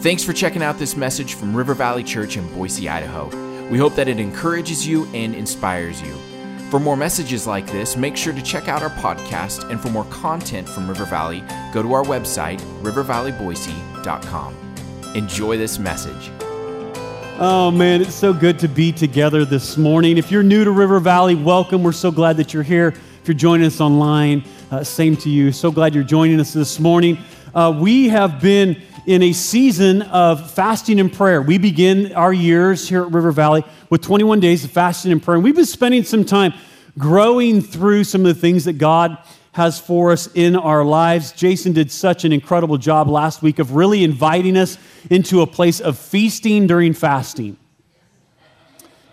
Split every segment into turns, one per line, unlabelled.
Thanks for checking out this message from River Valley Church in Boise, Idaho. We hope that it encourages you and inspires you. For more messages like this, make sure to check out our podcast, and for more content from River Valley, go to our website, rivervalleyboise.com. Enjoy this message.
Oh man, it's so good to be together this morning. If you're new to River Valley, welcome. We're so glad that you're here. If you're joining us online, uh, same to you. So glad you're joining us this morning. Uh, we have been in a season of fasting and prayer. We begin our years here at River Valley with 21 days of fasting and prayer. And we've been spending some time growing through some of the things that God has for us in our lives. Jason did such an incredible job last week of really inviting us into a place of feasting during fasting.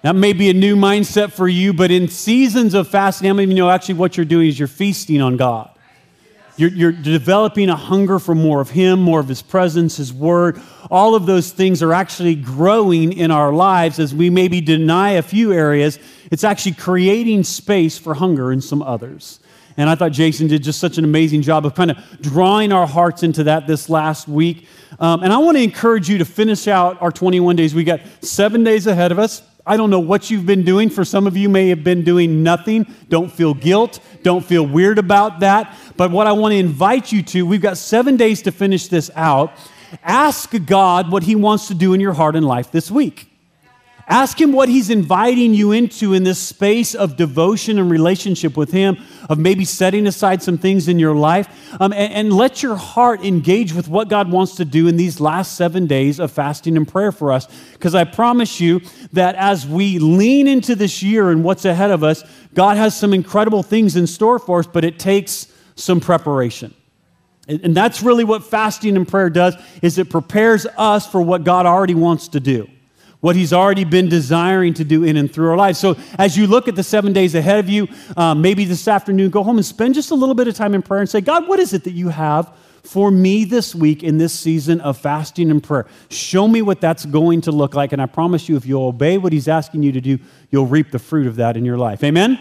That may be a new mindset for you, but in seasons of fasting, how many of you know actually what you're doing is you're feasting on God? You're, you're, developing a hunger for more of Him, more of His presence, His Word. All of those things are actually growing in our lives as we maybe deny a few areas. It's actually creating space for hunger in some others. And I thought Jason did just such an amazing job of kind of drawing our hearts into that this last week. Um, and I want to encourage you to finish out our 21 days. We got seven days ahead of us. I don't know what you've been doing. For some of you may have been doing nothing. Don't feel guilt. Don't feel weird about that. But what I want to invite you to, we've got seven days to finish this out. Ask God what He wants to do in your heart and life this week. Ask Him what He's inviting you into in this space of devotion and relationship with Him, of maybe setting aside some things in your life, um, and, and let your heart engage with what God wants to do in these last seven days of fasting and prayer for us. Because I promise you that as we lean into this year and what's ahead of us, God has some incredible things in store for us, but it takes some preparation. And that's really what fasting and prayer does is it prepares us for what God already wants to do what He's already been desiring to do in and through our lives. So, as you look at the seven days ahead of you, um, maybe this afternoon, go home and spend just a little bit of time in prayer and say, God, what is it that you have for me this week in this season of fasting and prayer? Show me what that's going to look like. And I promise you, if you'll obey what He's asking you to do, you'll reap the fruit of that in your life. Amen?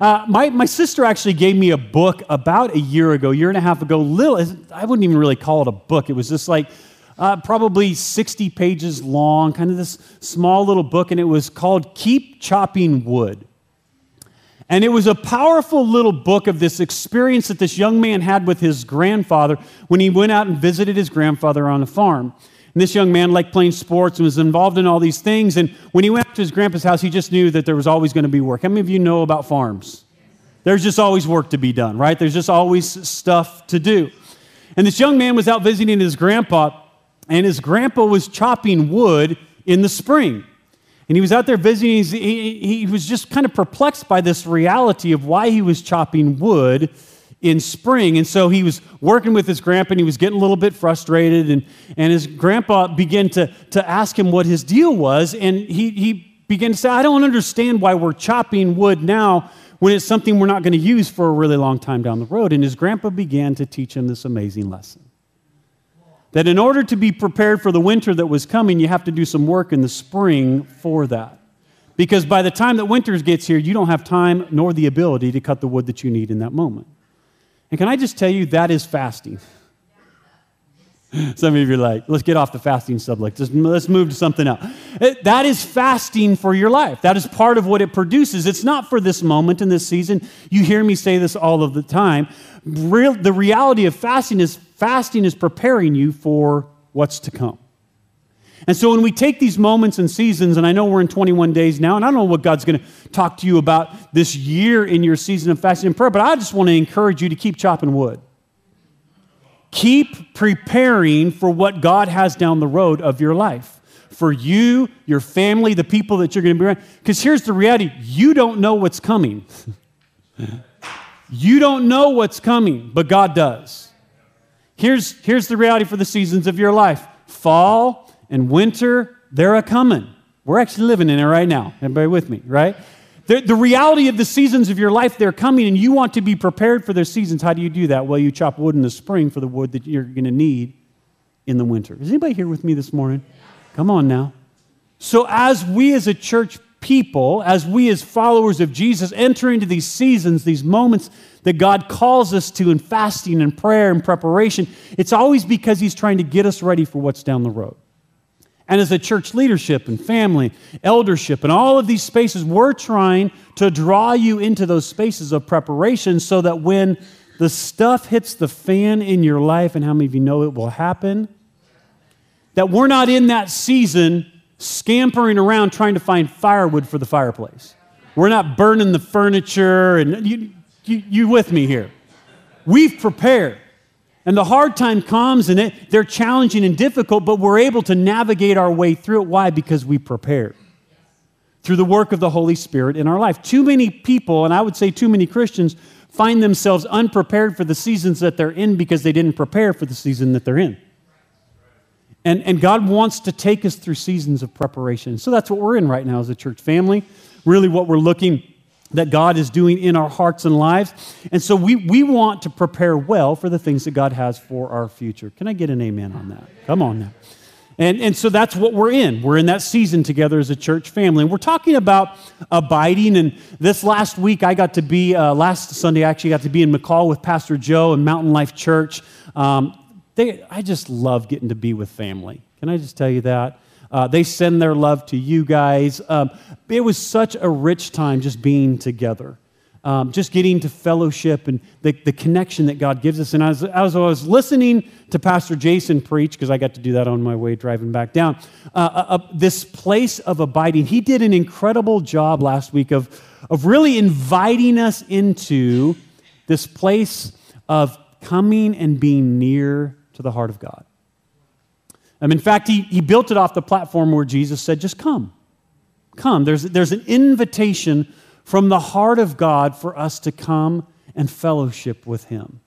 Uh, my, my sister actually gave me a book about a year ago, year and a half ago. Little, I wouldn't even really call it a book. It was just like uh, probably 60 pages long, kind of this small little book, and it was called Keep Chopping Wood. And it was a powerful little book of this experience that this young man had with his grandfather when he went out and visited his grandfather on a farm. And this young man liked playing sports and was involved in all these things. And when he went to his grandpa's house, he just knew that there was always going to be work. How many of you know about farms? There's just always work to be done, right? There's just always stuff to do. And this young man was out visiting his grandpa, and his grandpa was chopping wood in the spring. And he was out there visiting. He, was just kind of perplexed by this reality of why he was chopping wood in spring. And so he was working with his grandpa and he was getting a little bit frustrated. And, and his grandpa began to, to ask him what his deal was. And he, he began to say, I don't understand why we're chopping wood now when it's something we're not going to use for a really long time down the road. And his grandpa began to teach him this amazing lesson that in order to be prepared for the winter that was coming, you have to do some work in the spring for that. Because by the time that winter gets here, you don't have time nor the ability to cut the wood that you need in that moment. And can I just tell you, that is fasting. Some of you are like, let's get off the fasting subject. Just, let's move to something else. It, that is fasting for your life. That is part of what it produces. It's not for this moment in this season. You hear me say this all of the time. Real, the reality of fasting is fasting is preparing you for what's to come. And so when we take these moments and seasons, and I know we're in 21 days now, and I don't know what God's going to talk to you about this year in your season of fasting and prayer, but I just want to encourage you to keep chopping wood. Keep preparing for what God has down the road of your life. For you, your family, the people that you're going to be around. Because here's the reality you don't know what's coming. you don't know what's coming, but God does. Here's, here's the reality for the seasons of your life fall and winter, they're a coming. We're actually living in it right now. Everybody with me, right? The, the reality of the seasons of your life, they're coming, and you want to be prepared for their seasons. How do you do that? Well, you chop wood in the spring for the wood that you're going to need in the winter. Is anybody here with me this morning? Come on now. So, as we as a church people, as we as followers of Jesus enter into these seasons, these moments that God calls us to in fasting and prayer and preparation, it's always because He's trying to get us ready for what's down the road. And as a church leadership and family, eldership, and all of these spaces, we're trying to draw you into those spaces of preparation so that when the stuff hits the fan in your life, and how many of you know it will happen, that we're not in that season scampering around trying to find firewood for the fireplace. We're not burning the furniture, and you, you, you with me here. We've prepared. And the hard time comes, and it, they're challenging and difficult, but we're able to navigate our way through it. Why? Because we prepared through the work of the Holy Spirit in our life. Too many people, and I would say too many Christians, find themselves unprepared for the seasons that they're in because they didn't prepare for the season that they're in. And, and God wants to take us through seasons of preparation. So that's what we're in right now as a church family. Really, what we're looking that God is doing in our hearts and lives. And so we, we want to prepare well for the things that God has for our future. Can I get an amen on that? Come on now. And, and so that's what we're in. We're in that season together as a church family. And we're talking about abiding. And this last week, I got to be, uh, last Sunday, I actually got to be in McCall with Pastor Joe and Mountain Life Church. Um, they, I just love getting to be with family. Can I just tell you that? Uh, they send their love to you guys. Um, it was such a rich time just being together, um, just getting to fellowship and the, the connection that God gives us. And as, as I was listening to Pastor Jason preach, because I got to do that on my way driving back down, uh, uh, uh, this place of abiding, he did an incredible job last week of, of really inviting us into this place of coming and being near to the heart of God. Um, in fact, he, he built it off the platform where Jesus said, just come. Come. There's, there's an invitation from the heart of God for us to come and fellowship with him.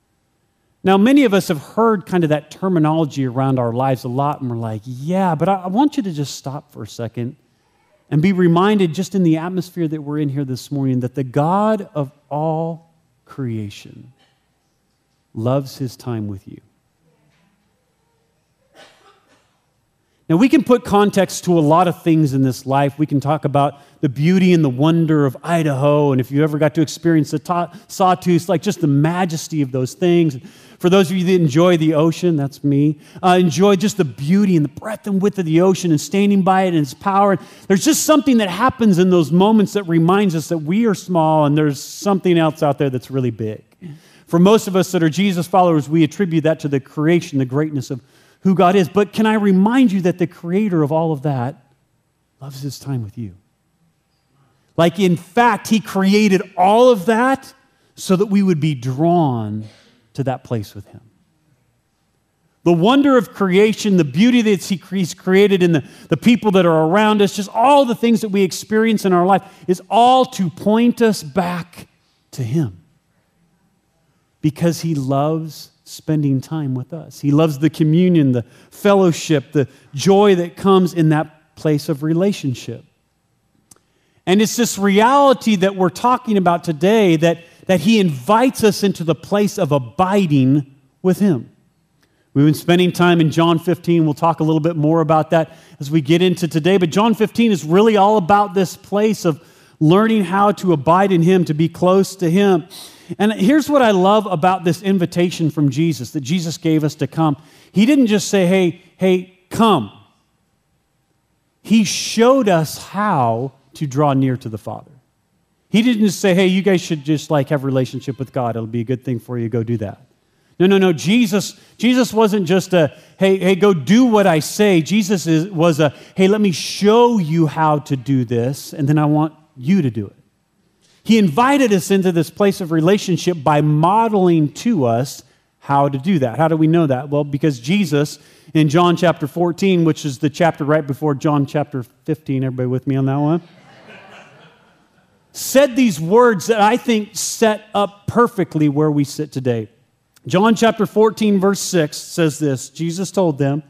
Now, many of us have heard kind of that terminology around our lives a lot, and we're like, yeah, but I, I want you to just stop for a second and be reminded, just in the atmosphere that we're in here this morning, that the God of all creation loves his time with you. Now, we can put context to a lot of things in this life. We can talk about the beauty and the wonder of Idaho, and if you ever got to experience the ta- sawtooth, like just the majesty of those things. For those of you that enjoy the ocean, that's me, uh, enjoy just the beauty and the breadth and width of the ocean and standing by it and its power. There's just something that happens in those moments that reminds us that we are small and there's something else out there that's really big. For most of us that are Jesus followers, we attribute that to the creation, the greatness of who God is. But can I remind you that the creator of all of that loves his time with you? Like, in fact, he created all of that so that we would be drawn to that place with him. The wonder of creation, the beauty that he's created in the, the people that are around us, just all the things that we experience in our life is all to point us back to him. Because he loves spending time with us. He loves the communion, the fellowship, the joy that comes in that place of relationship. And it's this reality that we're talking about today that, that He invites us into the place of abiding with Him. We've been spending time in John 15. We'll talk a little bit more about that as we get into today. But John 15 is really all about this place of learning how to abide in Him, to be close to Him. And here's what I love about this invitation from Jesus that Jesus gave us to come. He didn't just say, hey, hey, come. He showed us how to draw near to the Father. He didn't just say, hey, you guys should just like have a relationship with God. It'll be a good thing for you. Go do that. No, no, no. Jesus, Jesus wasn't just a, hey, hey, go do what I say. Jesus is, was a, hey, let me show you how to do this, and then I want you to do it. He invited us into this place of relationship by modeling to us how to do that. How do we know that? Well, because Jesus in John chapter 14, which is the chapter right before John chapter 15, everybody with me on that one? said these words that I think set up perfectly where we sit today. John chapter 14, verse 6 says this Jesus told them,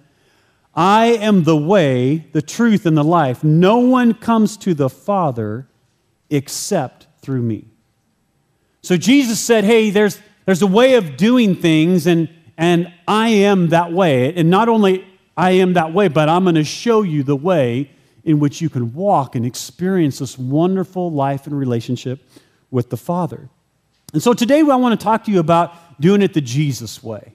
I am the way, the truth, and the life. No one comes to the Father except through me. So Jesus said, Hey, there's, there's a way of doing things, and, and I am that way. And not only I am that way, but I'm going to show you the way in which you can walk and experience this wonderful life and relationship with the Father. And so today I want to talk to you about doing it the Jesus way.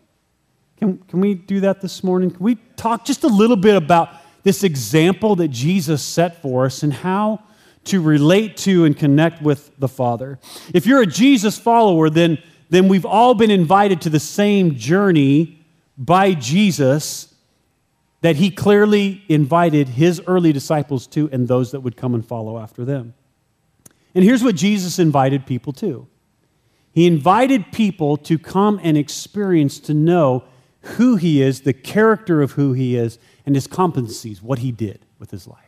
Can, can we do that this morning? Can we talk just a little bit about this example that Jesus set for us and how to relate to and connect with the Father? If you're a Jesus follower, then, then we've all been invited to the same journey by Jesus that he clearly invited his early disciples to and those that would come and follow after them. And here's what Jesus invited people to he invited people to come and experience, to know who he is, the character of who he is, and his competencies, what he did with his life.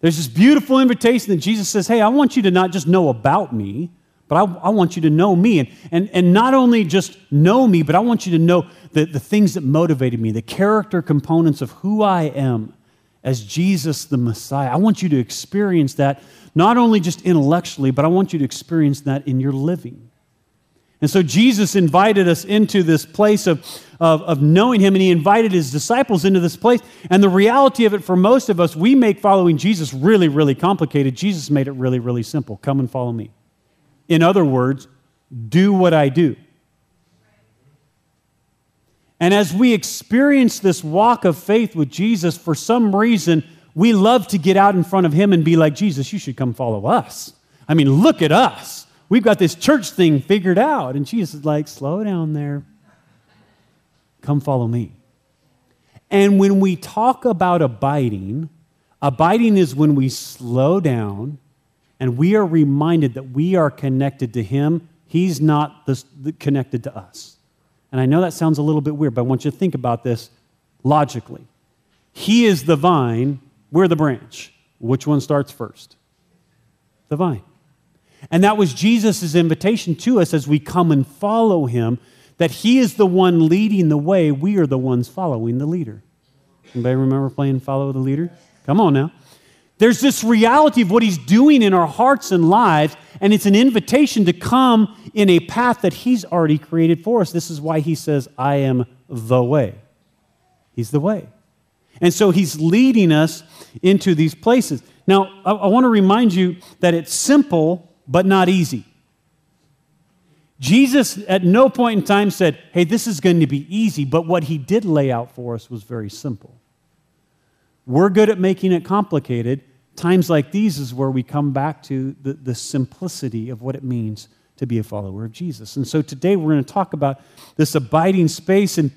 There's this beautiful invitation that Jesus says, Hey, I want you to not just know about me, but I, I, want you to know me. And, and, and not only just know me, but I want you to know the, the things that motivated me, the character components of who I am as Jesus the Messiah. I want you to experience that not only just intellectually, but I want you to experience that in your living. And so Jesus invited us into this place of, of, of, knowing Him, and He invited His disciples into this place. And the reality of it for most of us, we make following Jesus really, really complicated. Jesus made it really, really simple. Come and follow me. In other words, do what I do. And as we experience this walk of faith with Jesus, for some reason, we love to get out in front of him and be like, Jesus, you should come follow us. I mean, look at us. We've got this church thing figured out. And Jesus is like, slow down there. Come follow me. And when we talk about abiding, abiding is when we slow down and we are reminded that we are connected to him. He's not connected to us. And I know that sounds a little bit weird, but I want you to think about this logically. He is the vine, we're the branch. Which one starts first? The vine. And that was Jesus' invitation to us as we come and follow him, that he is the one leading the way, we are the ones following the leader. Anybody remember playing Follow the Leader? Come on now. There's this reality of what he's doing in our hearts and lives, and it's an invitation to come in a path that he's already created for us. This is why he says, I am the way. He's the way. And so he's leading us into these places. Now, I, I want to remind you that it's simple, but not easy. Jesus at no point in time said, Hey, this is going to be easy, but what he did lay out for us was very simple. We're good at making it complicated. Times like these is where we come back to the, the simplicity of what it means to be a follower of Jesus. And so today we're going to talk about this abiding space, and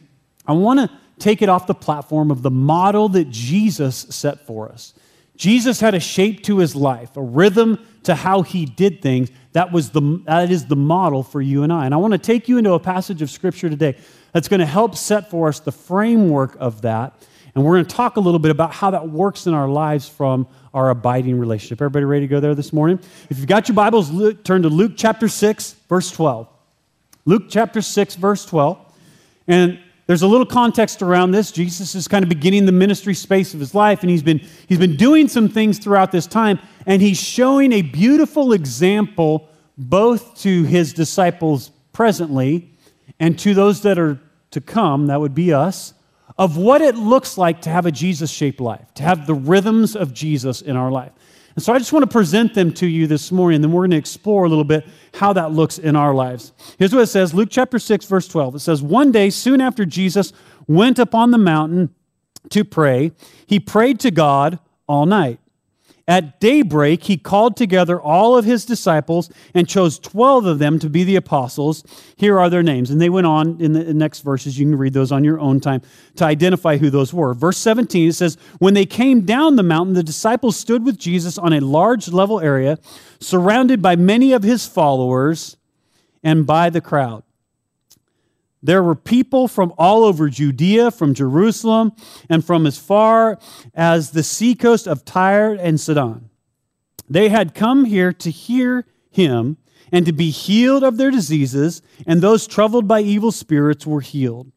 I want to take it off the platform of the model that Jesus set for us. Jesus had a shape to his life, a rhythm to how he did things. That, was the, that is the model for you and I. And I want to take you into a passage of Scripture today that's going to help set for us the framework of that. And we're going to talk a little bit about how that works in our lives from our abiding relationship. Everybody ready to go there this morning? If you've got your Bibles, turn to Luke chapter 6, verse 12. Luke chapter 6, verse 12. And there's a little context around this. Jesus is kind of beginning the ministry space of his life, and he's been, he's been doing some things throughout this time, and he's showing a beautiful example both to his disciples presently and to those that are to come, that would be us, of what it looks like to have a Jesus shaped life, to have the rhythms of Jesus in our life. And so I just want to present them to you this morning, and then we're going to explore a little bit how that looks in our lives. Here's what it says Luke chapter 6, verse 12. It says, One day, soon after Jesus went up on the mountain to pray, he prayed to God all night. At daybreak, he called together all of his disciples and chose 12 of them to be the apostles. Here are their names. And they went on in the next verses. You can read those on your own time to identify who those were. Verse 17, it says, When they came down the mountain, the disciples stood with Jesus on a large level area, surrounded by many of his followers and by the crowd. There were people from all over Judea, from Jerusalem, and from as far as the seacoast of Tyre and Sidon. They had come here to hear him and to be healed of their diseases, and those troubled by evil spirits were healed.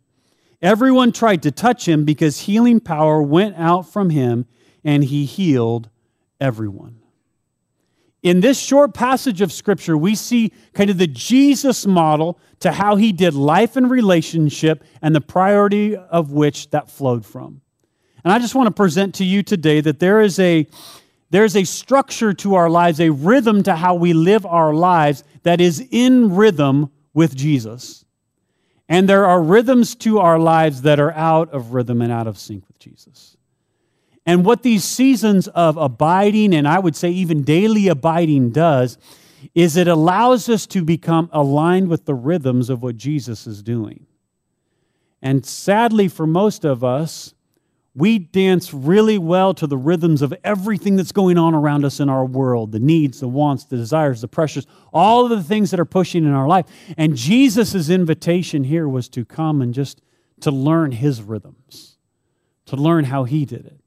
Everyone tried to touch him because healing power went out from him, and he healed everyone. In this short passage of Scripture, we see kind of the Jesus model to how he did life and relationship and the priority of which that flowed from. And I just want to present to you today that there is a there's a structure to our lives, a rhythm to how we live our lives that is in rhythm with Jesus. And there are rhythms to our lives that are out of rhythm and out of sync with Jesus. And what these seasons of abiding, and I would say even daily abiding, does is it allows us to become aligned with the rhythms of what Jesus is doing. And sadly, for most of us, we dance really well to the rhythms of everything that's going on around us in our world the needs, the wants, the desires, the pressures, all of the things that are pushing in our life. And Jesus' invitation here was to come and just to learn his rhythms, to learn how he did it.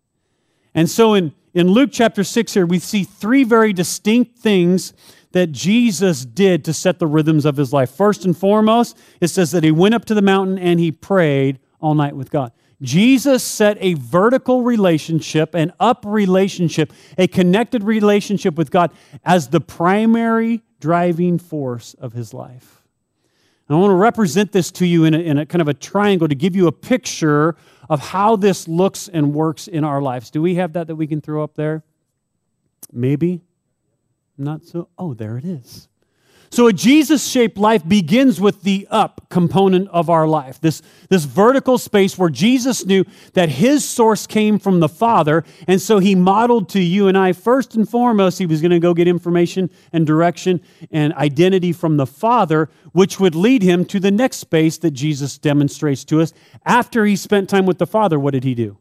And so in, in Luke chapter 6 here, we see three very distinct things that Jesus did to set the rhythms of his life. First and foremost, it says that he went up to the mountain and he prayed all night with God. Jesus set a vertical relationship, an up relationship, a connected relationship with God as the primary driving force of his life. And I want to represent this to you in a, in a kind of a triangle to give you a picture of how this looks and works in our lives. Do we have that that we can throw up there? Maybe. Not so. Oh, there it is. So, a Jesus shaped life begins with the up component of our life, this, this vertical space where Jesus knew that his source came from the Father. And so he modeled to you and I, first and foremost, he was going to go get information and direction and identity from the Father, which would lead him to the next space that Jesus demonstrates to us. After he spent time with the Father, what did he do?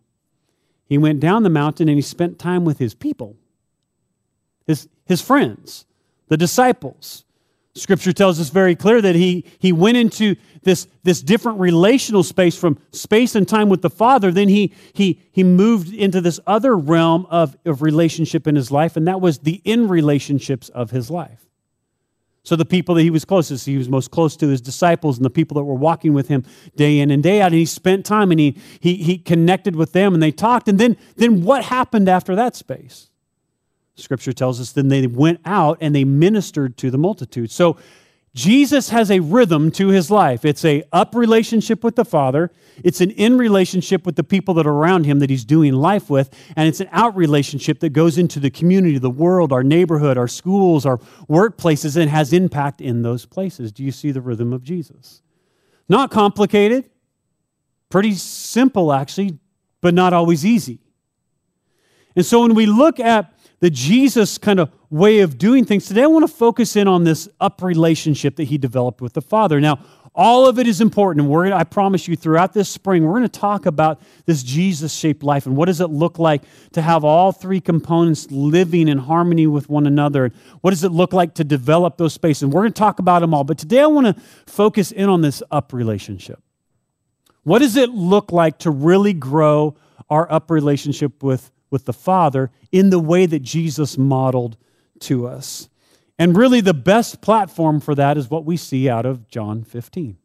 He went down the mountain and he spent time with his people, his, his friends, the disciples. Scripture tells us very clear that he, he went into this, this different relational space from space and time with the Father. Then he, he, he moved into this other realm of, of relationship in his life, and that was the in relationships of his life. So the people that he was closest, he was most close to his disciples and the people that were walking with him day in and day out. And he spent time and he, he, he connected with them and they talked. And then, then what happened after that space? Scripture tells us then they went out and they ministered to the multitude. So Jesus has a rhythm to his life. It's a up relationship with the Father, it's an in relationship with the people that are around him that he's doing life with, and it's an out relationship that goes into the community, the world, our neighborhood, our schools, our workplaces, and has impact in those places. Do you see the rhythm of Jesus? Not complicated, pretty simple actually, but not always easy. And so when we look at the Jesus kind of way of doing things. Today, I want to focus in on this up relationship that he developed with the Father. Now, all of it is important. And we're I promise you, throughout this spring, we're going to talk about this Jesus shaped life and what does it look like to have all three components living in harmony with one another. What does it look like to develop those spaces? And we're going to talk about them all. But today, I want to focus in on this up relationship. What does it look like to really grow our up relationship with with the Father in the way that Jesus modeled to us. And really, the best platform for that is what we see out of John 15.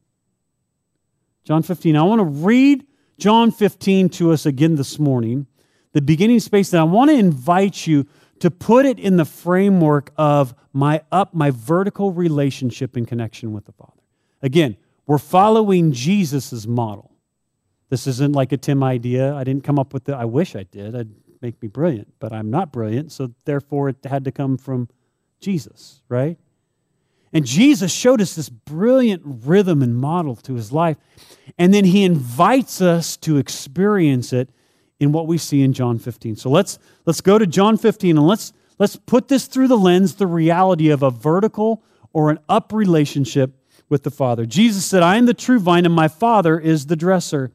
John 15. I want to read John 15 to us again this morning, the beginning space, and I want to invite you to put it in the framework of my up, my vertical relationship and connection with the Father. Again, we're following Jesus' model. This isn't like a Tim idea. I didn't come up with it. I wish I did. I'd make me brilliant, but I'm not brilliant, so therefore it had to come from Jesus, right? And Jesus showed us this brilliant rhythm and model to his life. And then he invites us to experience it in what we see in John 15. So let's, let's go to John 15 and let's, let's put this through the lens, the reality of a vertical or an up relationship with the Father. Jesus said, I am the true vine, and my Father is the dresser.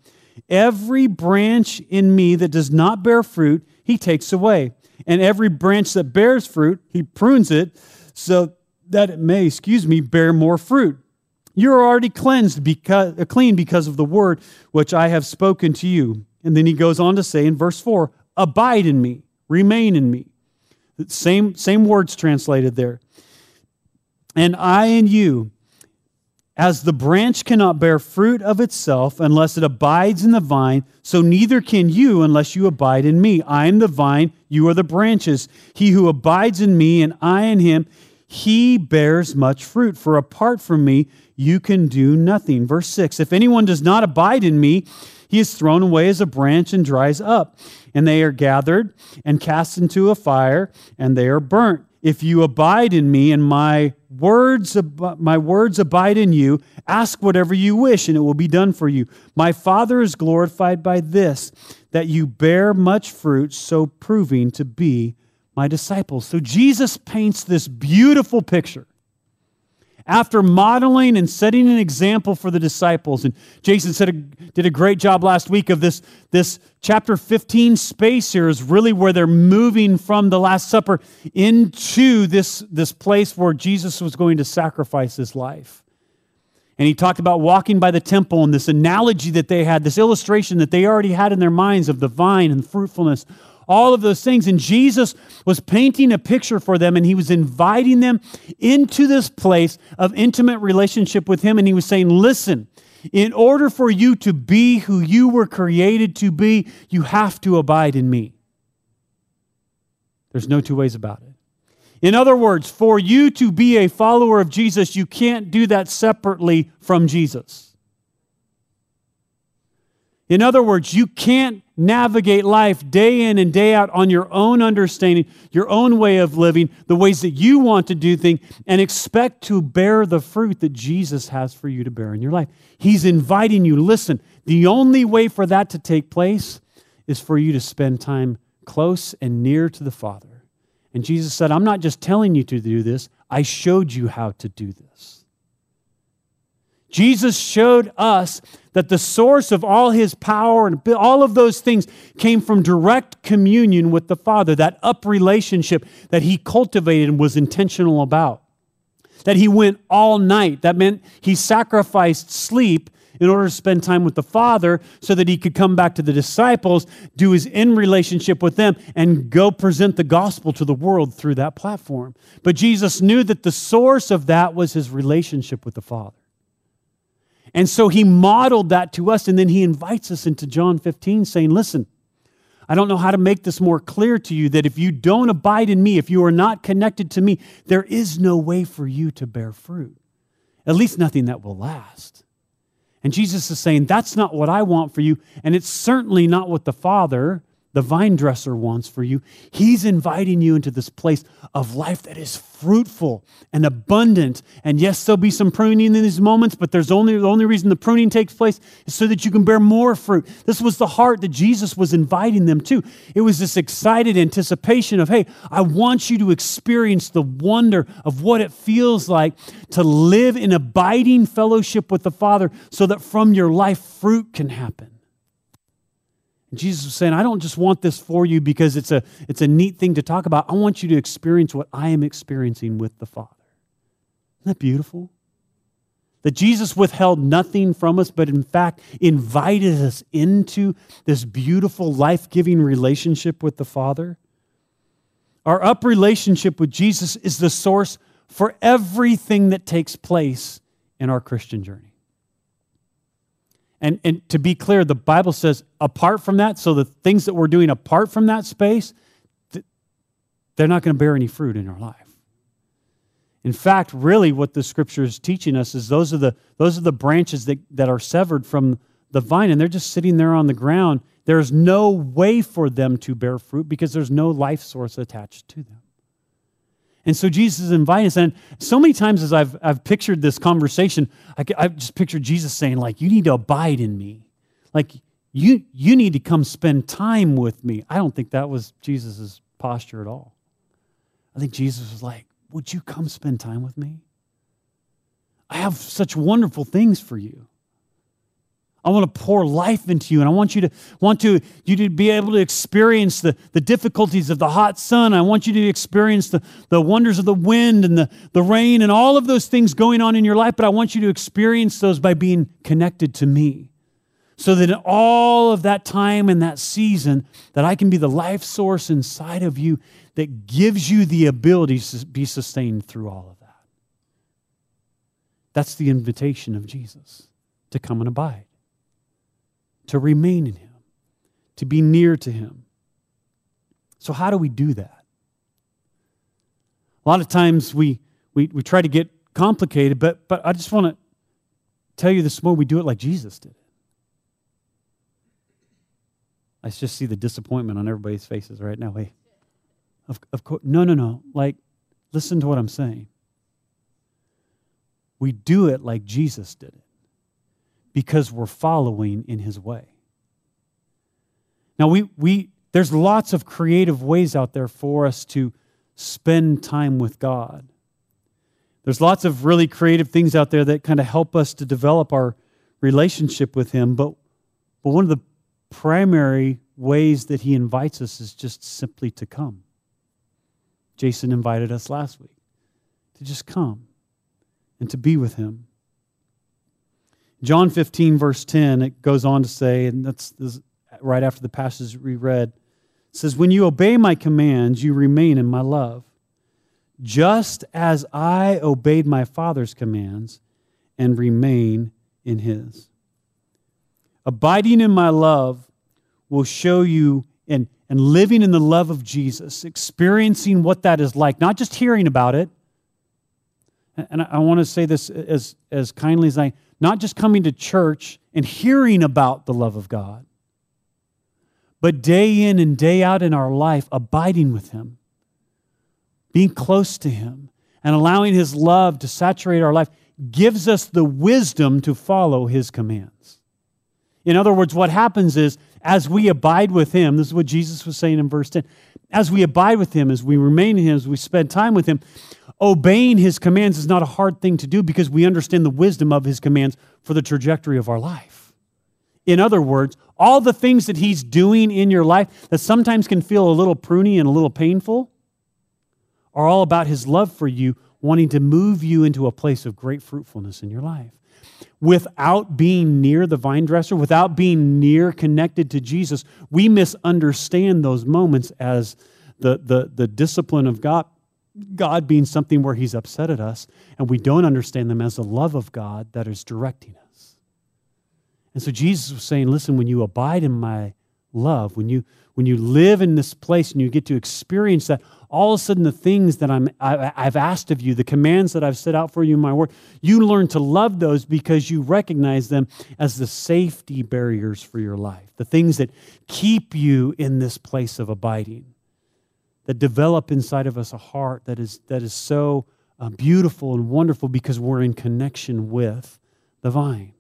Every branch in me that does not bear fruit, he takes away. And every branch that bears fruit, he prunes it so that it may, excuse me, bear more fruit. You're already cleansed because uh, clean because of the word which I have spoken to you. And then he goes on to say in verse 4, abide in me, remain in me. Same, same words translated there. And I in you, as the branch cannot bear fruit of itself unless it abides in the vine, so neither can you unless you abide in me. I am the vine, you are the branches. He who abides in me and I in him, he bears much fruit. For apart from me, you can do nothing. Verse 6 If anyone does not abide in me, he is thrown away as a branch and dries up. And they are gathered and cast into a fire, and they are burnt. If you abide in me and my words, my words abide in you, ask whatever you wish, and it will be done for you. My Father is glorified by this, that you bear much fruit, so proving to be my disciples. So Jesus paints this beautiful picture after modeling and setting an example for the disciples. And Jason said a, did a great job last week of this, this chapter 15 space here is really where they're moving from the Last Supper into this, this place where Jesus was going to sacrifice his life. And he talked about walking by the temple and this analogy that they had, this illustration that they already had in their minds of the vine and fruitfulness all of those things. And Jesus was painting a picture for them and he was inviting them into this place of intimate relationship with him. And he was saying, Listen, in order for you to be who you were created to be, you have to abide in me. There's no two ways about it. In other words, for you to be a follower of Jesus, you can't do that separately from Jesus. In other words, you can't navigate life day in and day out on your own understanding, your own way of living, the ways that you want to do things, and expect to bear the fruit that Jesus has for you to bear in your life. He's inviting you. Listen, the only way for that to take place is for you to spend time close and near to the Father. And Jesus said, I'm not just telling you to do this, I showed you how to do this. Jesus showed us that the source of all his power and all of those things came from direct communion with the Father, that up relationship that he cultivated and was intentional about. That he went all night. That meant he sacrificed sleep in order to spend time with the Father so that he could come back to the disciples, do his in relationship with them, and go present the gospel to the world through that platform. But Jesus knew that the source of that was his relationship with the Father. And so he modeled that to us, and then he invites us into John 15, saying, Listen, I don't know how to make this more clear to you that if you don't abide in me, if you are not connected to me, there is no way for you to bear fruit, at least nothing that will last. And Jesus is saying, That's not what I want for you, and it's certainly not what the Father the vine dresser wants for you. He's inviting you into this place of life that is fruitful and abundant. And yes, there'll be some pruning in these moments, but there's only the only reason the pruning takes place is so that you can bear more fruit. This was the heart that Jesus was inviting them to. It was this excited anticipation of, hey, I want you to experience the wonder of what it feels like to live in abiding fellowship with the Father so that from your life fruit can happen. Jesus was saying, I don't just want this for you because it's a, it's a neat thing to talk about. I want you to experience what I am experiencing with the Father. Isn't that beautiful? That Jesus withheld nothing from us, but in fact invited us into this beautiful, life giving relationship with the Father. Our up relationship with Jesus is the source for everything that takes place in our Christian journey. And, and to be clear, the Bible says apart from that, so the things that we're doing apart from that space, they're not going to bear any fruit in our life. In fact, really what the scripture is teaching us is those are the, those are the branches that, that are severed from the vine, and they're just sitting there on the ground. There's no way for them to bear fruit because there's no life source attached to them. And so Jesus is inviting us. And so many times as I've, I've pictured this conversation, I, I've just pictured Jesus saying, like, you need to abide in me. Like, you, you need to come spend time with me. I don't think that was Jesus' posture at all. I think Jesus was like, would you come spend time with me? I have such wonderful things for you. I want to pour life into you, and I want you to want to you to be able to experience the, the difficulties of the hot sun. I want you to experience the, the wonders of the wind and the, the rain and all of those things going on in your life, but I want you to experience those by being connected to me. So that in all of that time and that season, that I can be the life source inside of you that gives you the ability to be sustained through all of that. That's the invitation of Jesus to come and abide to remain in Him, to be near to Him. So, how do we do that? A lot of times we, we, we try to get complicated, but, but I just want to tell you this morning we do it like Jesus did. It. I just see the disappointment on everybody's faces right now. Wait, of, of course, no, no, no. Like, listen to what I'm saying. We do it like Jesus did it because we're following in his way. Now, we, we, there's lots of creative ways out there for us to spend time with God. There's lots of really creative things out there that kind of help us to develop our relationship with Him, but, but one of the primary ways that He invites us is just simply to come. Jason invited us last week to just come and to be with Him. John 15, verse 10, it goes on to say, and that's, right after the passage we read, says, When you obey my commands, you remain in my love, just as I obeyed my Father's commands and remain in his. Abiding in my love will show you and, and living in the love of Jesus, experiencing what that is like, not just hearing about it. And I, want to say this as, as kindly as I not just coming to church and hearing about the love of God, but day in and day out in our life, abiding with Him, being close to Him, and allowing His love to saturate our life gives us the wisdom to follow His commands. In other words, what happens is as we abide with Him, this is what Jesus was saying in verse 10, as we abide with Him, as we remain in Him, as we spend time with Him, obeying his commands is not a hard thing to do because we understand the wisdom of his commands for the trajectory of our life. In other words, all the things that he's doing in your life that sometimes can feel a little pruny and a little painful are all about his love for you, wanting to move you into a place of great fruitfulness in your life. Without being near the vine dresser, without being near connected to Jesus, we misunderstand those moments as the, the, the discipline of God God being something where He's upset at us, and we don't understand them as the love of God that is directing us. And so Jesus was saying, listen, when you abide in my love, when you when you live in this place and you get to experience that, all of a sudden the things that I'm, I, I've asked of you, the commands that I've set out for you in my word, you learn to love those because you recognize them as the safety barriers for your life, the things that keep you in this place of abiding that develop inside of us a heart that is, that is so uh, beautiful and wonderful because we're in connection with the vine.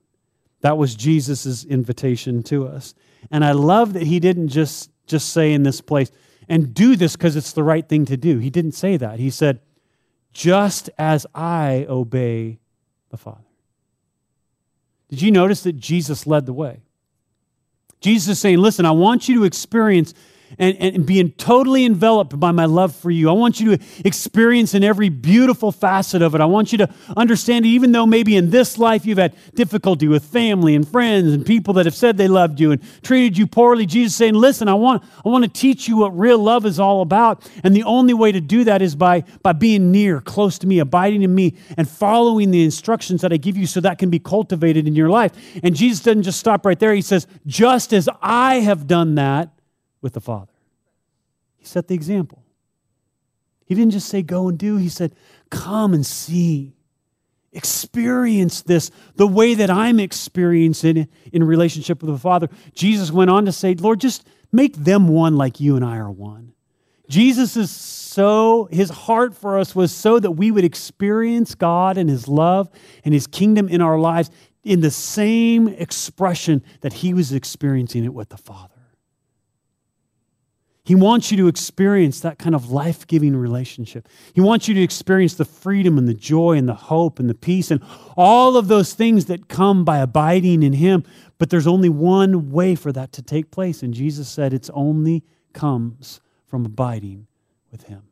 That was Jesus' invitation to us. And I love that he didn't just, just say in this place, and do this because it's the right thing to do. He didn't say that. He said, just as I obey the Father. Did you notice that Jesus led the way? Jesus is saying, listen, I want you to experience and, and being totally enveloped by my love for you. I want you to experience in every beautiful facet of it. I want you to understand, even though maybe in this life you've had difficulty with family and friends and people that have said they loved you and treated you poorly, Jesus saying, Listen, I want, I want to teach you what real love is all about. And the only way to do that is by, by being near, close to me, abiding in me, and following the instructions that I give you so that can be cultivated in your life. And Jesus doesn't just stop right there. He says, Just as I have done that, with the Father. He set the example. He didn't just say, go and do, he said, come and see. Experience this the way that I'm experiencing it in relationship with the Father. Jesus went on to say, Lord, just make them one like you and I are one. Jesus is so, his heart for us was so that we would experience God and his love and his kingdom in our lives in the same expression that he was experiencing it with the Father. He wants you to experience that kind of life giving relationship. He wants you to experience the freedom and the joy and the hope and the peace and all of those things that come by abiding in Him. But there's only one way for that to take place. And Jesus said it's only comes from abiding with Him.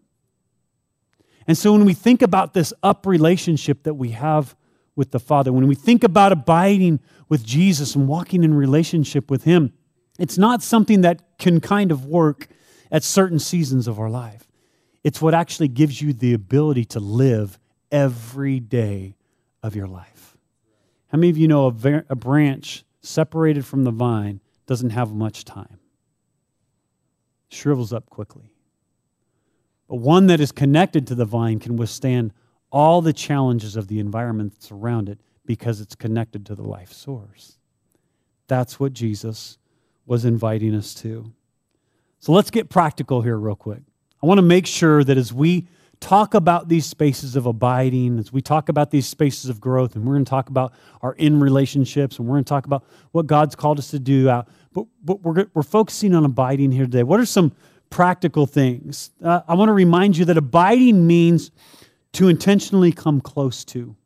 And so when we think about this up relationship that we have with the Father, when we think about abiding with Jesus and walking in relationship with Him, it's not something that can kind of work at certain seasons of our life. It's what actually gives you the ability to live every day of your life. How many of you know a, a branch separated from the vine doesn't have much time? Shrivels up quickly. But one that is connected to the vine can withstand all the challenges of the environment that's around it because it's connected to the life source. That's what Jesus was inviting us to. So let's get practical here, real quick. I want to make sure that as we talk about these spaces of abiding, as we talk about these spaces of growth, and we're going to talk about our in relationships, and we're going to talk about what God's called us to do out, but, but we're, we're focusing on abiding here today. What are some practical things? Uh, I want to remind you that abiding means to intentionally come close to,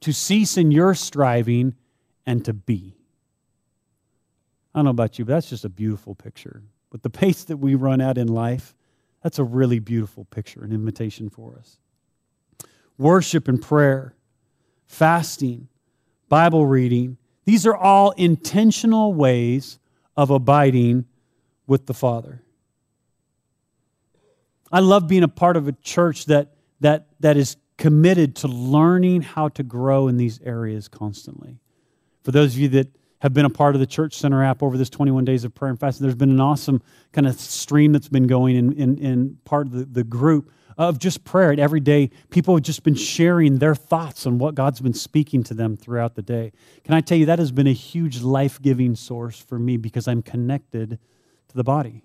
to cease in your striving, and to be. I don't know about you, but that's just a beautiful picture. With the pace that we run at in life, that's a really beautiful picture, an invitation for us. Worship and prayer, fasting, Bible reading, these are all intentional ways of abiding with the Father. I love being a part of a church that, that, that is committed to learning how to grow in these areas constantly. For those of you that have been a part of the Church Center app over this 21 days of prayer and fasting. There's been an awesome kind of stream that's been going in, in, in part of the, the group of just prayer. And every day, people have just been sharing their thoughts on what God's been speaking to them throughout the day. Can I tell you, that has been a huge life giving source for me because I'm connected to the body.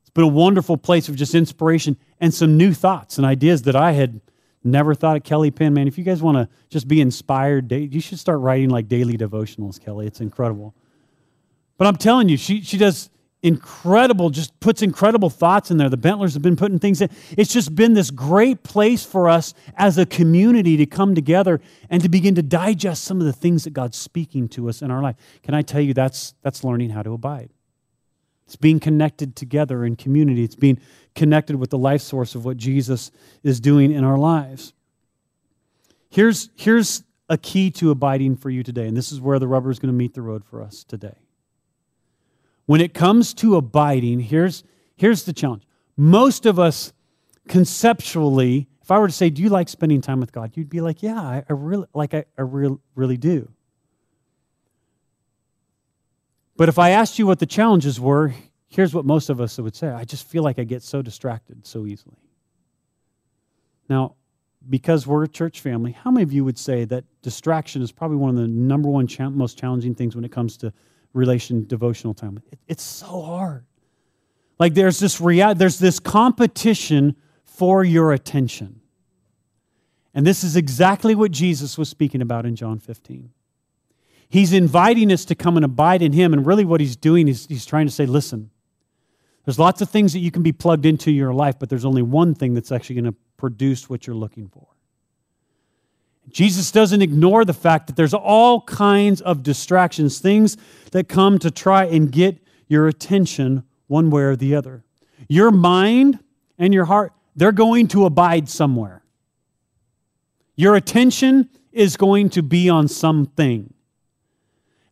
It's been a wonderful place of just inspiration and some new thoughts and ideas that I had Never thought of Kelly Penn, man. If you guys want to just be inspired, you should start writing like daily devotionals, Kelly. It's incredible. But I'm telling you, she, she does incredible, just puts incredible thoughts in there. The Bentlers have been putting things in. It's just been this great place for us as a community to come together and to begin to digest some of the things that God's speaking to us in our life. Can I tell you that's that's learning how to abide. It's being connected together in community. It's being connected with the life source of what Jesus is doing in our lives. Here's, here's a key to abiding for you today, and this is where the rubber is going to meet the road for us today. When it comes to abiding, here's, here's the challenge. Most of us conceptually, if I were to say, Do you like spending time with God? You'd be like, Yeah, I, I really like I, I real, really do. But if I asked you what the challenges were, here's what most of us would say I just feel like I get so distracted so easily. Now, because we're a church family, how many of you would say that distraction is probably one of the number one cha- most challenging things when it comes to relation devotional time? It, it's so hard. Like there's this rea- there's this competition for your attention. And this is exactly what Jesus was speaking about in John 15. He's inviting us to come and abide in Him. And really, what He's doing is He's trying to say, listen, there's lots of things that you can be plugged into your life, but there's only one thing that's actually going to produce what you're looking for. Jesus doesn't ignore the fact that there's all kinds of distractions, things that come to try and get your attention one way or the other. Your mind and your heart, they're going to abide somewhere. Your attention is going to be on something.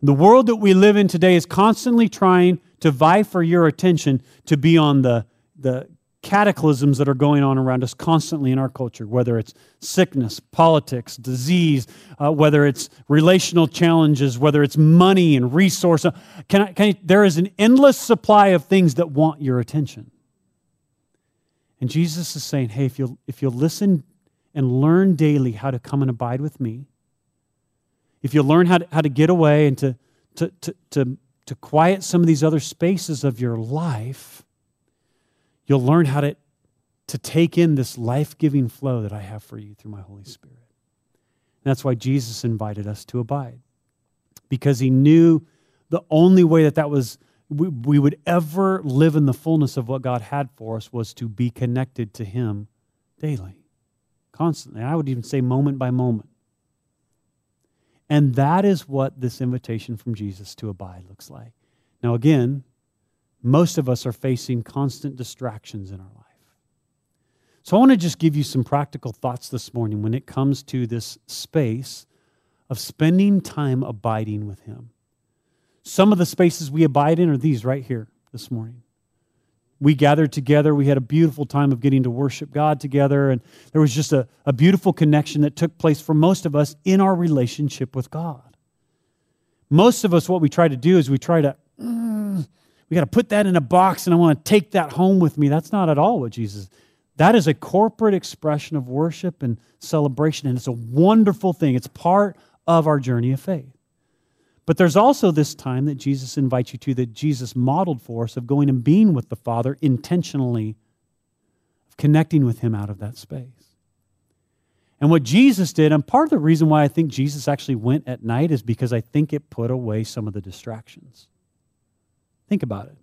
The world that we live in today is constantly trying to vie for your attention to be on the, the cataclysms that are going on around us constantly in our culture, whether it's sickness, politics, disease, uh, whether it's relational challenges, whether it's money and resource. Can I, can I, there is an endless supply of things that want your attention. And Jesus is saying, hey, if you'll, if you'll listen and learn daily how to come and abide with me, if you learn how to, how to get away and to, to, to, to, to quiet some of these other spaces of your life, you'll learn how to, to take in this life giving flow that I have for you through my Holy Spirit. And that's why Jesus invited us to abide, because he knew the only way that that was we, we would ever live in the fullness of what God had for us was to be connected to him daily, constantly. I would even say moment by moment. And that is what this invitation from Jesus to abide looks like. Now, again, most of us are facing constant distractions in our life. So, I want to just give you some practical thoughts this morning when it comes to this space of spending time abiding with Him. Some of the spaces we abide in are these right here this morning we gathered together. We had a beautiful time of getting to worship God together. And there was just a, a beautiful connection that took place for most of us in our relationship with God. Most of us, what we try to do is we try to, mm, we got to put that in a box and I want to take that home with me. That's not at all what Jesus that is a corporate expression of worship and celebration, and it's a wonderful thing. It's part of our journey of faith. But there's also this time that Jesus invites you to that Jesus modeled for us of going and being with the Father intentionally, of connecting with Him out of that space. And what Jesus did, and part of the reason why I think Jesus actually went at night is because I think it put away some of the distractions. Think about it.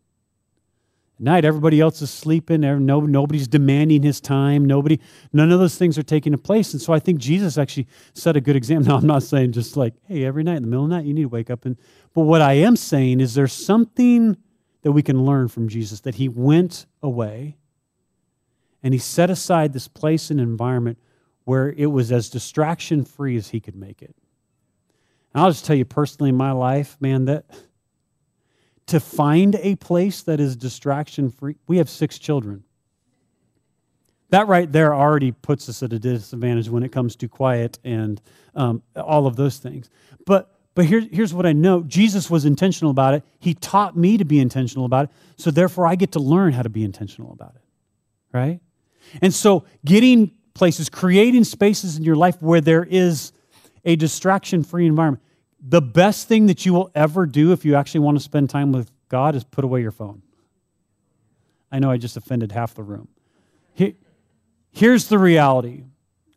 Night, everybody else is sleeping. No, nobody's demanding his time. Nobody, none of those things are taking place. And so I think Jesus actually set a good example. Now, I'm not saying just like, hey, every night in the middle of the night, you need to wake up. And, but what I am saying is there's something that we can learn from Jesus that he went away and he set aside this place and environment where it was as distraction free as he could make it. And I'll just tell you personally in my life, man, that to find a place that is distraction free, we have six children. That right there already puts us at a disadvantage when it comes to quiet and um, all of those things. But but here, here's what I know Jesus was intentional about it. He taught me to be intentional about it. So therefore, I get to learn how to be intentional about it. Right? And so, getting places, creating spaces in your life where there is a distraction free environment. The best thing that you will ever do if you actually want to spend time with God is put away your phone. I know I just offended half the room. Here's the reality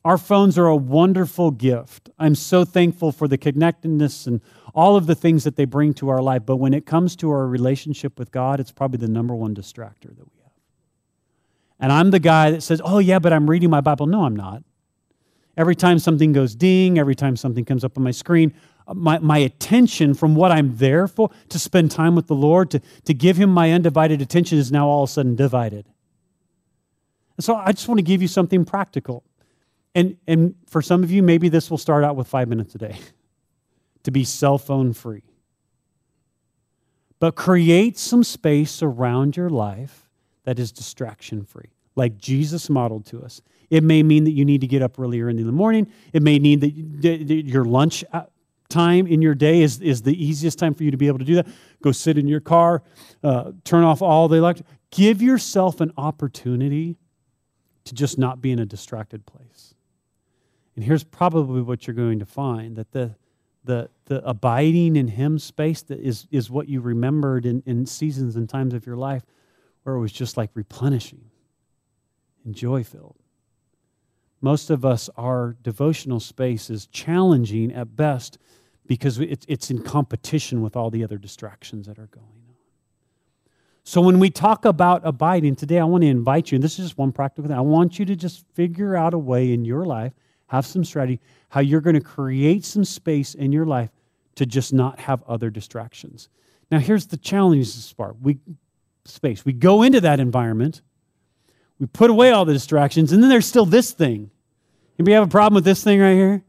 our phones are a wonderful gift. I'm so thankful for the connectedness and all of the things that they bring to our life. But when it comes to our relationship with God, it's probably the number one distractor that we have. and I'm the guy that says, oh, yeah, but I'm reading my Bible. No, I'm not. Every time something goes ding, every time something comes up on my screen, my, my attention from what I'm there for, to spend time with the Lord, to, to give Him my undivided attention, is now all of a sudden divided. And so I just want to give you something practical. And, and for some of you, maybe this will start out with five minutes a day to be cell phone free. But create some space around your life that is distraction free, like Jesus modeled to us. It may mean that you need to get up earlier in the morning. It may mean that your lunch uh, time in your day is, is the easiest time for you to be able to do that. Go sit in your car, uh, turn off all the electric. Give yourself an opportunity to just not be in a distracted place. And here's probably what you're going to find that the, the, the abiding in Him space that is, is what you remembered in, in seasons and times of your life where it was just like replenishing and joy filled. Most of us, our devotional space is challenging at best because it's in competition with all the other distractions that are going on. So, when we talk about abiding today, I want to invite you, and this is just one practical thing. I want you to just figure out a way in your life, have some strategy, how you're going to create some space in your life to just not have other distractions. Now, here's the challenge this part. We space. We go into that environment, we put away all the distractions, and then there's still this thing. Anybody have a problem with this thing right here?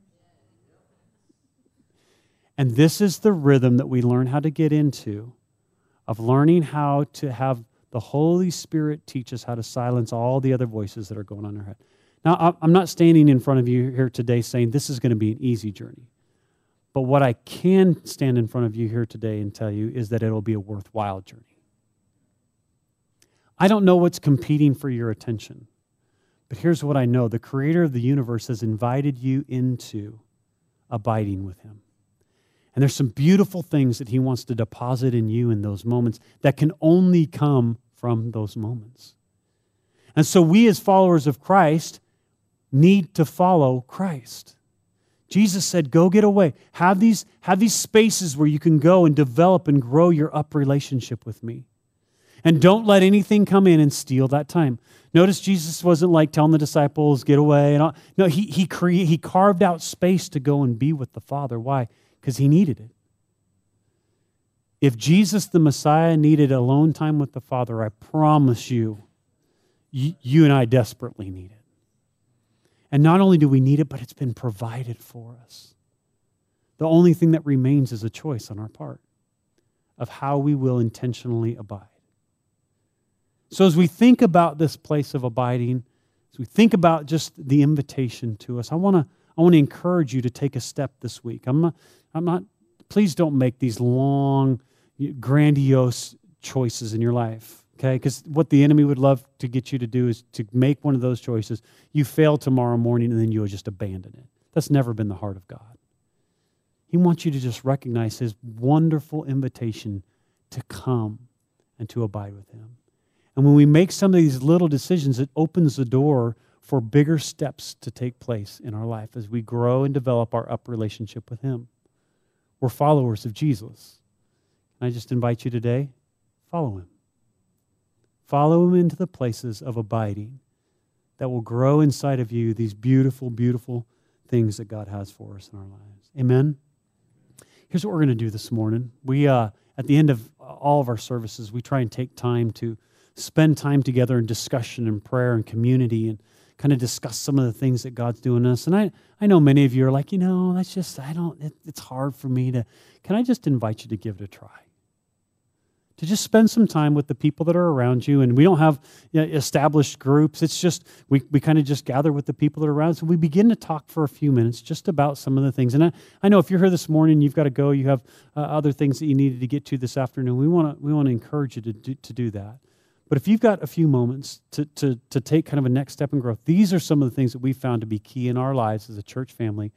And this is the rhythm that we learn how to get into of learning how to have the Holy Spirit teach us how to silence all the other voices that are going on in our head. Now, I'm not standing in front of you here today saying this is going to be an easy journey. But what I can stand in front of you here today and tell you is that it'll be a worthwhile journey. I don't know what's competing for your attention, but here's what I know the creator of the universe has invited you into abiding with him. And there's some beautiful things that he wants to deposit in you in those moments that can only come from those moments. And so we, as followers of Christ, need to follow Christ. Jesus said, Go get away. Have these, have these spaces where you can go and develop and grow your up relationship with me. And don't let anything come in and steal that time. Notice Jesus wasn't like telling the disciples, get away. And all. No, he, he, cre- he carved out space to go and be with the Father. Why? Because he needed it. If Jesus, the Messiah, needed alone time with the Father, I promise you, you, and I desperately need it. And not only do we need it, but it's been provided for us. The only thing that remains is a choice on our part of how we will intentionally abide. So, as we think about this place of abiding, as we think about just the invitation to us, I want to I want to encourage you to take a step this week. I'm I'm not, please don't make these long, grandiose choices in your life, okay? Because what the enemy would love to get you to do is to make one of those choices. You fail tomorrow morning and then you'll just abandon it. That's never been the heart of God. He wants you to just recognize His wonderful invitation to come and to abide with Him. And when we make some of these little decisions, it opens the door for bigger steps to take place in our life as we grow and develop our up relationship with Him. We're followers of Jesus. And I just invite you today follow Him. Follow Him into the places of abiding that will grow inside of you these beautiful, beautiful things that God has for us in our lives. Amen. Here's what we're going to do this morning. We, uh, at the end of all of our services, we try and take time to spend time together in discussion and prayer and community and kind of discuss some of the things that God's doing us. And I, I know many of you are like, you know, that's just, I don't, it, it's hard for me to. Can I just invite you to give it a try? to just spend some time with the people that are around you. And we don't have you know, established groups. It's just, we, we kind of just gather with the people that are around. So we begin to talk for a few minutes just about some of the things. And I, I know if you're here this morning, you've got to go, you have uh, other things that you needed to get to this afternoon. We want to we wanna encourage you to do, to do that. But if you've got a few moments to, to, to take kind of a next step in growth, these are some of the things that we found to be key in our lives as a church family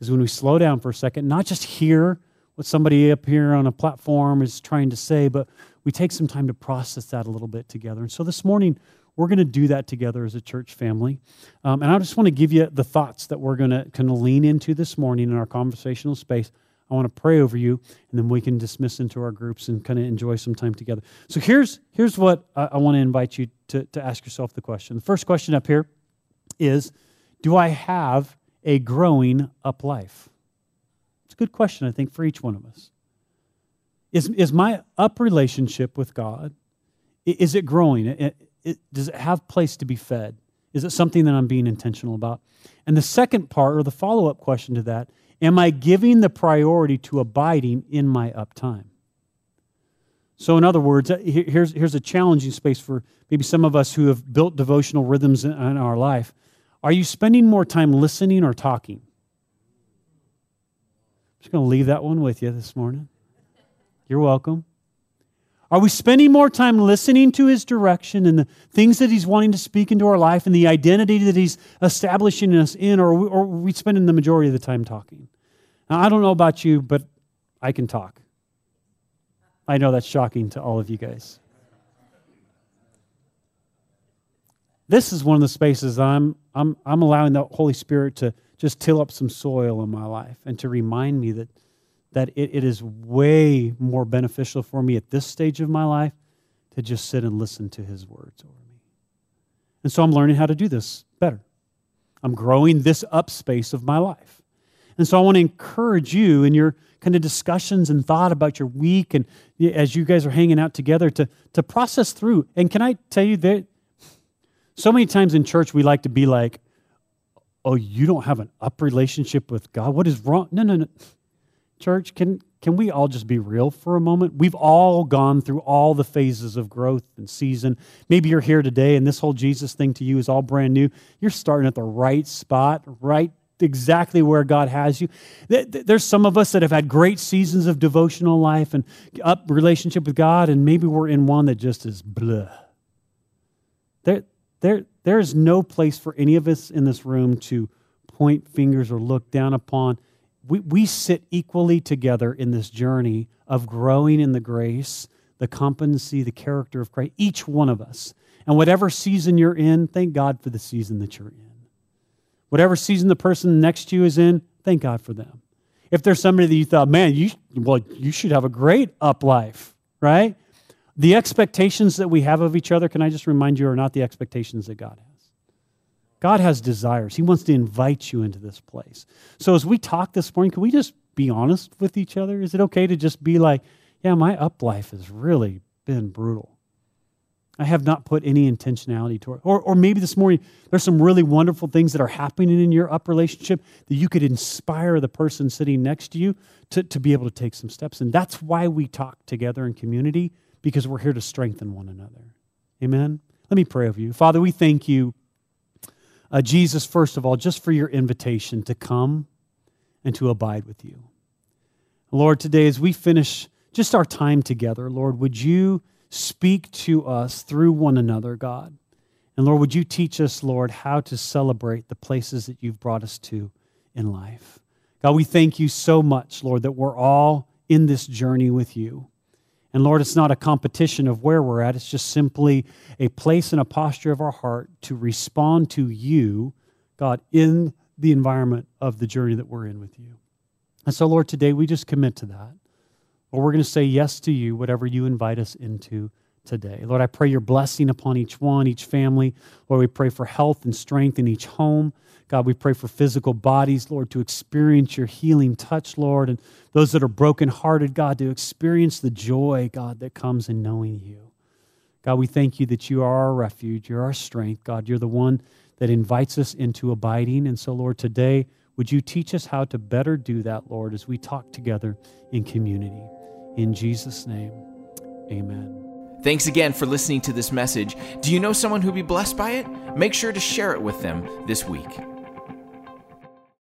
is when we slow down for a second, not just hear what somebody up here on a platform is trying to say, but we take some time to process that a little bit together. And so this morning, we're going to do that together as a church family. Um, and I just want to give you the thoughts that we're going to kind of lean into this morning in our conversational space. I want to pray over you, and then we can dismiss into our groups and kind of enjoy some time together. So here's, here's what I, I want to invite you to, to ask yourself the question. The first question up here is Do I have a growing up life? It's a good question, I think, for each one of us. Is, is my up relationship with God, is it growing? It, it, does it have place to be fed? Is it something that I'm being intentional about? And the second part, or the follow up question to that, am I giving the priority to abiding in my uptime? So, in other words, uh, here's, here's a challenging space for maybe some of us who have built devotional rhythms in, in our life. Are you spending more time listening or talking? I'm just going to leave that one with you this morning. You're welcome. Are we spending more time listening to his direction and the things that he's wanting to speak into our life and the identity that he's establishing us in, or, are we spending the majority of the time talking? Now, I don't know about you, but I can talk. I know that's shocking to all of you guys. This is one of the spaces I'm, I'm, I'm allowing the Holy Spirit to just till up some soil in my life and to remind me that, that it, it is way more beneficial for me at this stage of my life to just sit and listen to his words over me. And so I'm learning how to do this better. I'm growing this up space of my life. And so I want to encourage you in your kind of discussions and thought about your week and as you guys are hanging out together to, to process through. And can I tell you that so many times in church we like to be like, oh, you don't have an up relationship with God? What is wrong? No, no, no. Church, can, can we all just be real for a moment? We've all gone through all the phases of growth and season. Maybe you're here today and this whole Jesus thing to you is all brand new. You're starting at the right spot, right exactly where God has you. There's some of us that have had great seasons of devotional life and up relationship with God, and maybe we're in one that just is blah. There, there, there is no place for any of us in this room to point fingers or look down upon. We, we sit equally together in this journey of growing in the grace, the competency, the character of Christ, each one of us. And whatever season you're in, thank God for the season that you're in. Whatever season the person next to you is in, thank God for them. If there's somebody that you thought, man, you, well, you should have a great up life, right? The expectations that we have of each other, can I just remind you, are not the expectations that God has. God has desires. He wants to invite you into this place. So as we talk this morning, can we just be honest with each other? Is it okay to just be like, yeah, my up life has really been brutal. I have not put any intentionality toward or, or maybe this morning there's some really wonderful things that are happening in your up relationship that you could inspire the person sitting next to you to, to be able to take some steps. And that's why we talk together in community because we're here to strengthen one another. Amen? Let me pray over you. Father, we thank you, uh, Jesus, first of all, just for your invitation to come and to abide with you. Lord, today as we finish just our time together, Lord, would you speak to us through one another, God? And Lord, would you teach us, Lord, how to celebrate the places that you've brought us to in life? God, we thank you so much, Lord, that we're all in this journey with you. And Lord, it's not a competition of where we're at, it's just simply a place and a posture of our heart to respond to you, God, in the environment of the journey that we're in with you. And so, Lord, today we just commit to that. Lord, we're going to say yes to you, whatever you invite us into today. Lord, I pray your blessing upon each one, each family. Lord, we pray for health and strength in each home. God, we pray for physical bodies, Lord, to experience your healing touch, Lord, and those that are brokenhearted, God, to experience the joy, God, that comes in knowing you. God, we thank you that you are our refuge, you're our strength. God, you're the one that invites us into abiding. And so, Lord, today, would you teach us how to better do that, Lord, as we talk together in community? In Jesus' name, amen.
Thanks again for listening to this message. Do you know someone who'd be blessed by it? Make sure to share it with them this week.